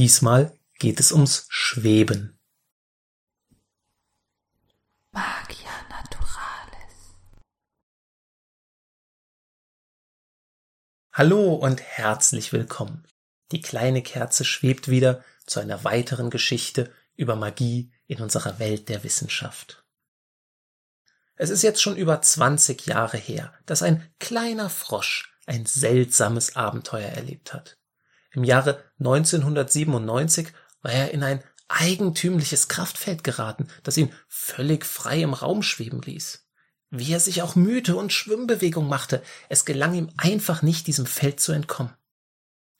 Diesmal geht es ums Schweben. Magia Naturalis. Hallo und herzlich willkommen. Die kleine Kerze schwebt wieder zu einer weiteren Geschichte über Magie in unserer Welt der Wissenschaft. Es ist jetzt schon über 20 Jahre her, dass ein kleiner Frosch ein seltsames Abenteuer erlebt hat. Im Jahre 1997 war er in ein eigentümliches Kraftfeld geraten, das ihn völlig frei im Raum schweben ließ. Wie er sich auch mühte und Schwimmbewegung machte, es gelang ihm einfach nicht, diesem Feld zu entkommen.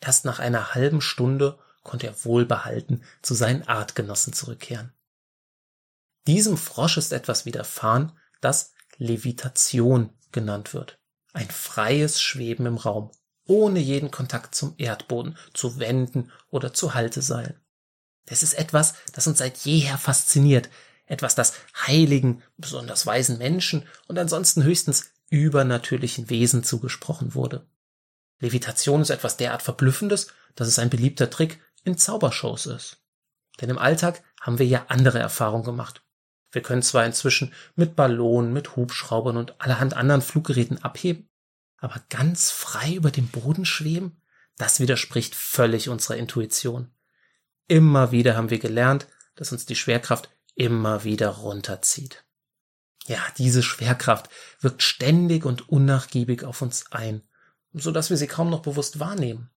Erst nach einer halben Stunde konnte er wohlbehalten zu seinen Artgenossen zurückkehren. Diesem Frosch ist etwas widerfahren, das Levitation genannt wird. Ein freies Schweben im Raum ohne jeden Kontakt zum Erdboden, zu Wänden oder zu Halteseilen. Das ist etwas, das uns seit jeher fasziniert, etwas, das heiligen, besonders weisen Menschen und ansonsten höchstens übernatürlichen Wesen zugesprochen wurde. Levitation ist etwas derart Verblüffendes, dass es ein beliebter Trick in Zaubershows ist. Denn im Alltag haben wir ja andere Erfahrungen gemacht. Wir können zwar inzwischen mit Ballonen, mit Hubschraubern und allerhand anderen Fluggeräten abheben, aber ganz frei über dem Boden schweben, das widerspricht völlig unserer Intuition. Immer wieder haben wir gelernt, dass uns die Schwerkraft immer wieder runterzieht. Ja, diese Schwerkraft wirkt ständig und unnachgiebig auf uns ein, so dass wir sie kaum noch bewusst wahrnehmen.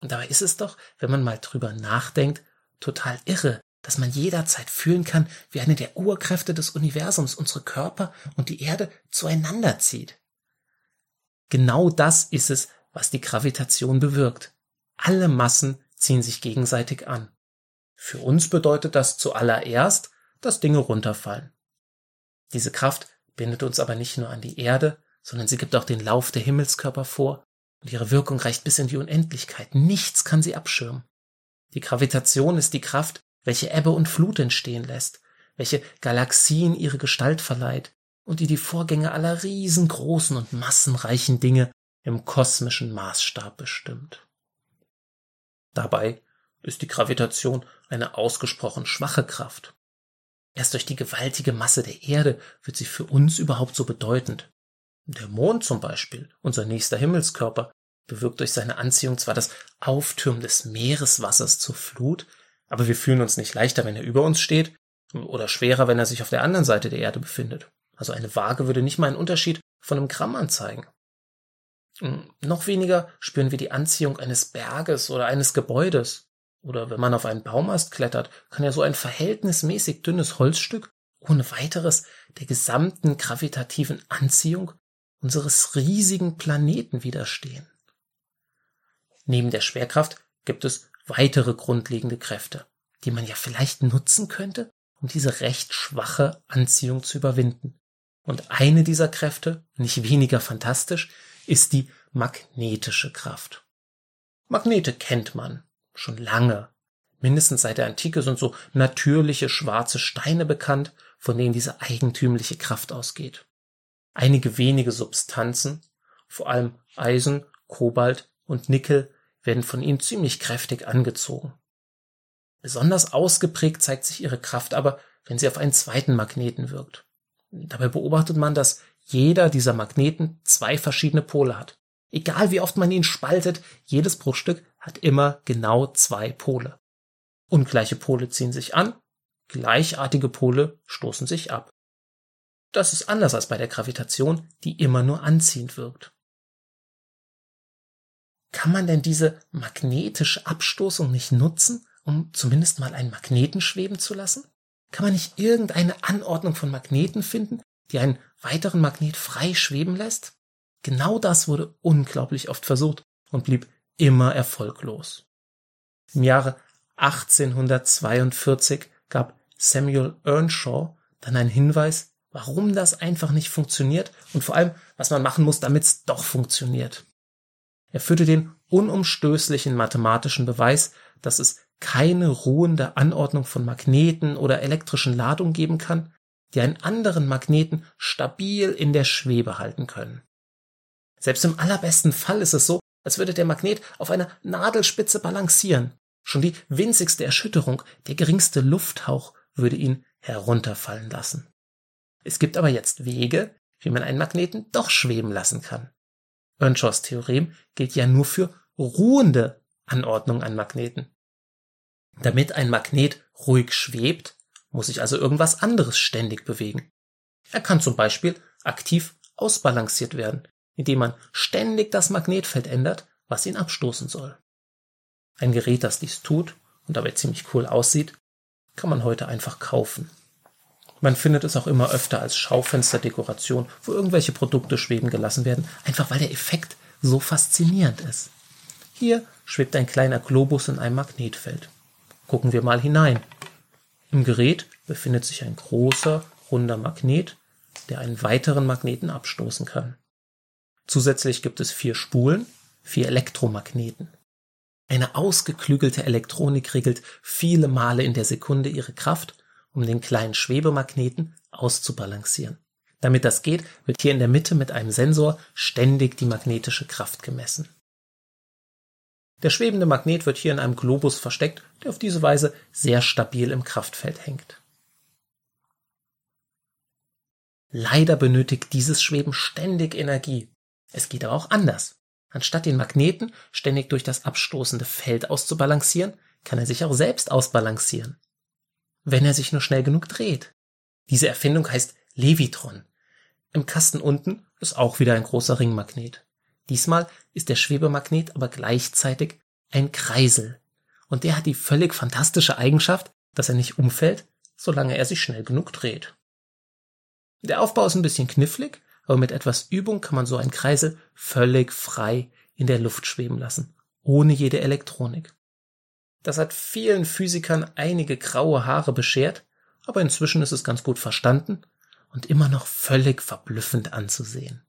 Und dabei ist es doch, wenn man mal drüber nachdenkt, total irre, dass man jederzeit fühlen kann, wie eine der Urkräfte des Universums unsere Körper und die Erde zueinander zieht. Genau das ist es, was die Gravitation bewirkt. Alle Massen ziehen sich gegenseitig an. Für uns bedeutet das zuallererst, dass Dinge runterfallen. Diese Kraft bindet uns aber nicht nur an die Erde, sondern sie gibt auch den Lauf der Himmelskörper vor und ihre Wirkung reicht bis in die Unendlichkeit. Nichts kann sie abschirmen. Die Gravitation ist die Kraft, welche Ebbe und Flut entstehen lässt, welche Galaxien ihre Gestalt verleiht, und die die Vorgänge aller riesengroßen und massenreichen Dinge im kosmischen Maßstab bestimmt. Dabei ist die Gravitation eine ausgesprochen schwache Kraft. Erst durch die gewaltige Masse der Erde wird sie für uns überhaupt so bedeutend. Der Mond zum Beispiel, unser nächster Himmelskörper, bewirkt durch seine Anziehung zwar das Auftürmen des Meereswassers zur Flut, aber wir fühlen uns nicht leichter, wenn er über uns steht, oder schwerer, wenn er sich auf der anderen Seite der Erde befindet. Also eine Waage würde nicht mal einen Unterschied von einem Gramm anzeigen. Hm, noch weniger spüren wir die Anziehung eines Berges oder eines Gebäudes. Oder wenn man auf einen Baumast klettert, kann ja so ein verhältnismäßig dünnes Holzstück ohne weiteres der gesamten gravitativen Anziehung unseres riesigen Planeten widerstehen. Neben der Schwerkraft gibt es weitere grundlegende Kräfte, die man ja vielleicht nutzen könnte, um diese recht schwache Anziehung zu überwinden. Und eine dieser Kräfte, nicht weniger fantastisch, ist die magnetische Kraft. Magnete kennt man schon lange. Mindestens seit der Antike sind so natürliche schwarze Steine bekannt, von denen diese eigentümliche Kraft ausgeht. Einige wenige Substanzen, vor allem Eisen, Kobalt und Nickel, werden von ihnen ziemlich kräftig angezogen. Besonders ausgeprägt zeigt sich ihre Kraft aber, wenn sie auf einen zweiten Magneten wirkt. Dabei beobachtet man, dass jeder dieser Magneten zwei verschiedene Pole hat. Egal wie oft man ihn spaltet, jedes Bruchstück hat immer genau zwei Pole. Ungleiche Pole ziehen sich an, gleichartige Pole stoßen sich ab. Das ist anders als bei der Gravitation, die immer nur anziehend wirkt. Kann man denn diese magnetische Abstoßung nicht nutzen, um zumindest mal einen Magneten schweben zu lassen? Kann man nicht irgendeine Anordnung von Magneten finden, die einen weiteren Magnet frei schweben lässt? Genau das wurde unglaublich oft versucht und blieb immer erfolglos. Im Jahre 1842 gab Samuel Earnshaw dann einen Hinweis, warum das einfach nicht funktioniert und vor allem, was man machen muss, damit es doch funktioniert. Er führte den unumstößlichen mathematischen Beweis, dass es keine ruhende Anordnung von Magneten oder elektrischen Ladungen geben kann, die einen anderen Magneten stabil in der Schwebe halten können. Selbst im allerbesten Fall ist es so, als würde der Magnet auf einer Nadelspitze balancieren. Schon die winzigste Erschütterung, der geringste Lufthauch würde ihn herunterfallen lassen. Es gibt aber jetzt Wege, wie man einen Magneten doch schweben lassen kann. Earnshaws Theorem gilt ja nur für ruhende Anordnung an Magneten. Damit ein Magnet ruhig schwebt, muss sich also irgendwas anderes ständig bewegen. Er kann zum Beispiel aktiv ausbalanciert werden, indem man ständig das Magnetfeld ändert, was ihn abstoßen soll. Ein Gerät, das dies tut und dabei ziemlich cool aussieht, kann man heute einfach kaufen. Man findet es auch immer öfter als Schaufensterdekoration, wo irgendwelche Produkte schweben gelassen werden, einfach weil der Effekt so faszinierend ist. Hier schwebt ein kleiner Globus in einem Magnetfeld. Gucken wir mal hinein. Im Gerät befindet sich ein großer, runder Magnet, der einen weiteren Magneten abstoßen kann. Zusätzlich gibt es vier Spulen, vier Elektromagneten. Eine ausgeklügelte Elektronik regelt viele Male in der Sekunde ihre Kraft, um den kleinen Schwebemagneten auszubalancieren. Damit das geht, wird hier in der Mitte mit einem Sensor ständig die magnetische Kraft gemessen. Der schwebende Magnet wird hier in einem Globus versteckt, der auf diese Weise sehr stabil im Kraftfeld hängt. Leider benötigt dieses Schweben ständig Energie. Es geht aber auch anders. Anstatt den Magneten ständig durch das abstoßende Feld auszubalancieren, kann er sich auch selbst ausbalancieren. Wenn er sich nur schnell genug dreht. Diese Erfindung heißt Levitron. Im Kasten unten ist auch wieder ein großer Ringmagnet. Diesmal ist der Schwebemagnet aber gleichzeitig ein Kreisel. Und der hat die völlig fantastische Eigenschaft, dass er nicht umfällt, solange er sich schnell genug dreht. Der Aufbau ist ein bisschen knifflig, aber mit etwas Übung kann man so einen Kreisel völlig frei in der Luft schweben lassen, ohne jede Elektronik. Das hat vielen Physikern einige graue Haare beschert, aber inzwischen ist es ganz gut verstanden und immer noch völlig verblüffend anzusehen.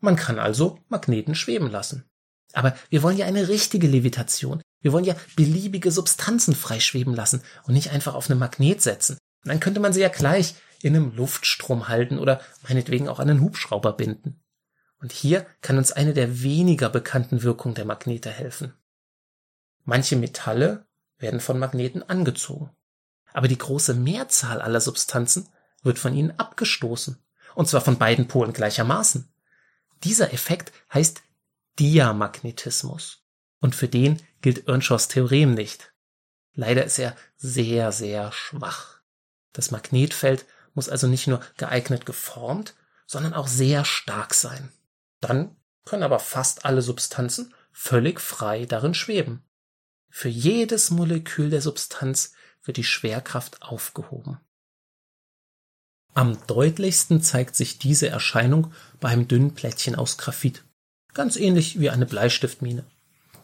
Man kann also Magneten schweben lassen. Aber wir wollen ja eine richtige Levitation. Wir wollen ja beliebige Substanzen freischweben lassen und nicht einfach auf einen Magnet setzen. Und dann könnte man sie ja gleich in einem Luftstrom halten oder meinetwegen auch an einen Hubschrauber binden. Und hier kann uns eine der weniger bekannten Wirkungen der Magnete helfen. Manche Metalle werden von Magneten angezogen. Aber die große Mehrzahl aller Substanzen wird von ihnen abgestoßen. Und zwar von beiden Polen gleichermaßen. Dieser Effekt heißt Diamagnetismus. Und für den gilt Earnshaws Theorem nicht. Leider ist er sehr, sehr schwach. Das Magnetfeld muss also nicht nur geeignet geformt, sondern auch sehr stark sein. Dann können aber fast alle Substanzen völlig frei darin schweben. Für jedes Molekül der Substanz wird die Schwerkraft aufgehoben. Am deutlichsten zeigt sich diese Erscheinung bei einem dünnen Plättchen aus Graphit, ganz ähnlich wie eine Bleistiftmine.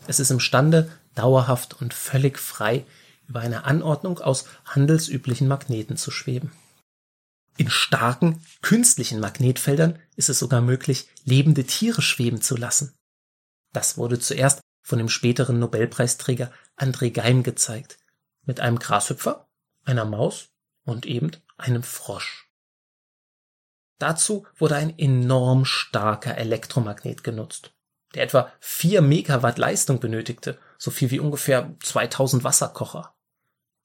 Es ist imstande, dauerhaft und völlig frei über eine Anordnung aus handelsüblichen Magneten zu schweben. In starken, künstlichen Magnetfeldern ist es sogar möglich, lebende Tiere schweben zu lassen. Das wurde zuerst von dem späteren Nobelpreisträger André Geim gezeigt, mit einem Grashüpfer, einer Maus und eben einem Frosch. Dazu wurde ein enorm starker Elektromagnet genutzt, der etwa 4 Megawatt Leistung benötigte, so viel wie ungefähr 2000 Wasserkocher.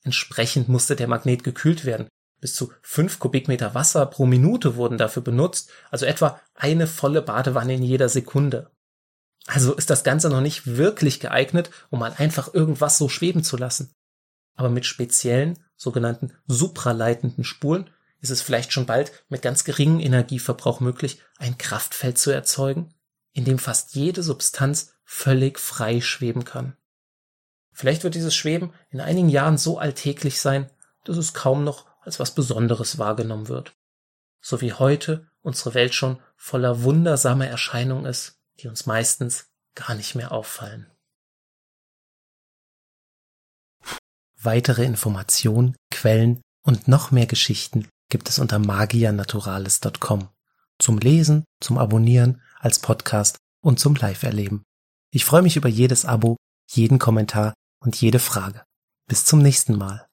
Entsprechend musste der Magnet gekühlt werden. Bis zu 5 Kubikmeter Wasser pro Minute wurden dafür benutzt, also etwa eine volle Badewanne in jeder Sekunde. Also ist das Ganze noch nicht wirklich geeignet, um mal einfach irgendwas so schweben zu lassen. Aber mit speziellen, sogenannten supraleitenden Spulen ist es vielleicht schon bald mit ganz geringem Energieverbrauch möglich, ein Kraftfeld zu erzeugen, in dem fast jede Substanz völlig frei schweben kann. Vielleicht wird dieses Schweben in einigen Jahren so alltäglich sein, dass es kaum noch als was Besonderes wahrgenommen wird. So wie heute unsere Welt schon voller wundersamer Erscheinungen ist, die uns meistens gar nicht mehr auffallen. Weitere Informationen, Quellen und noch mehr Geschichten gibt es unter magianaturales.com. Zum Lesen, zum Abonnieren, als Podcast und zum Live-Erleben. Ich freue mich über jedes Abo, jeden Kommentar und jede Frage. Bis zum nächsten Mal.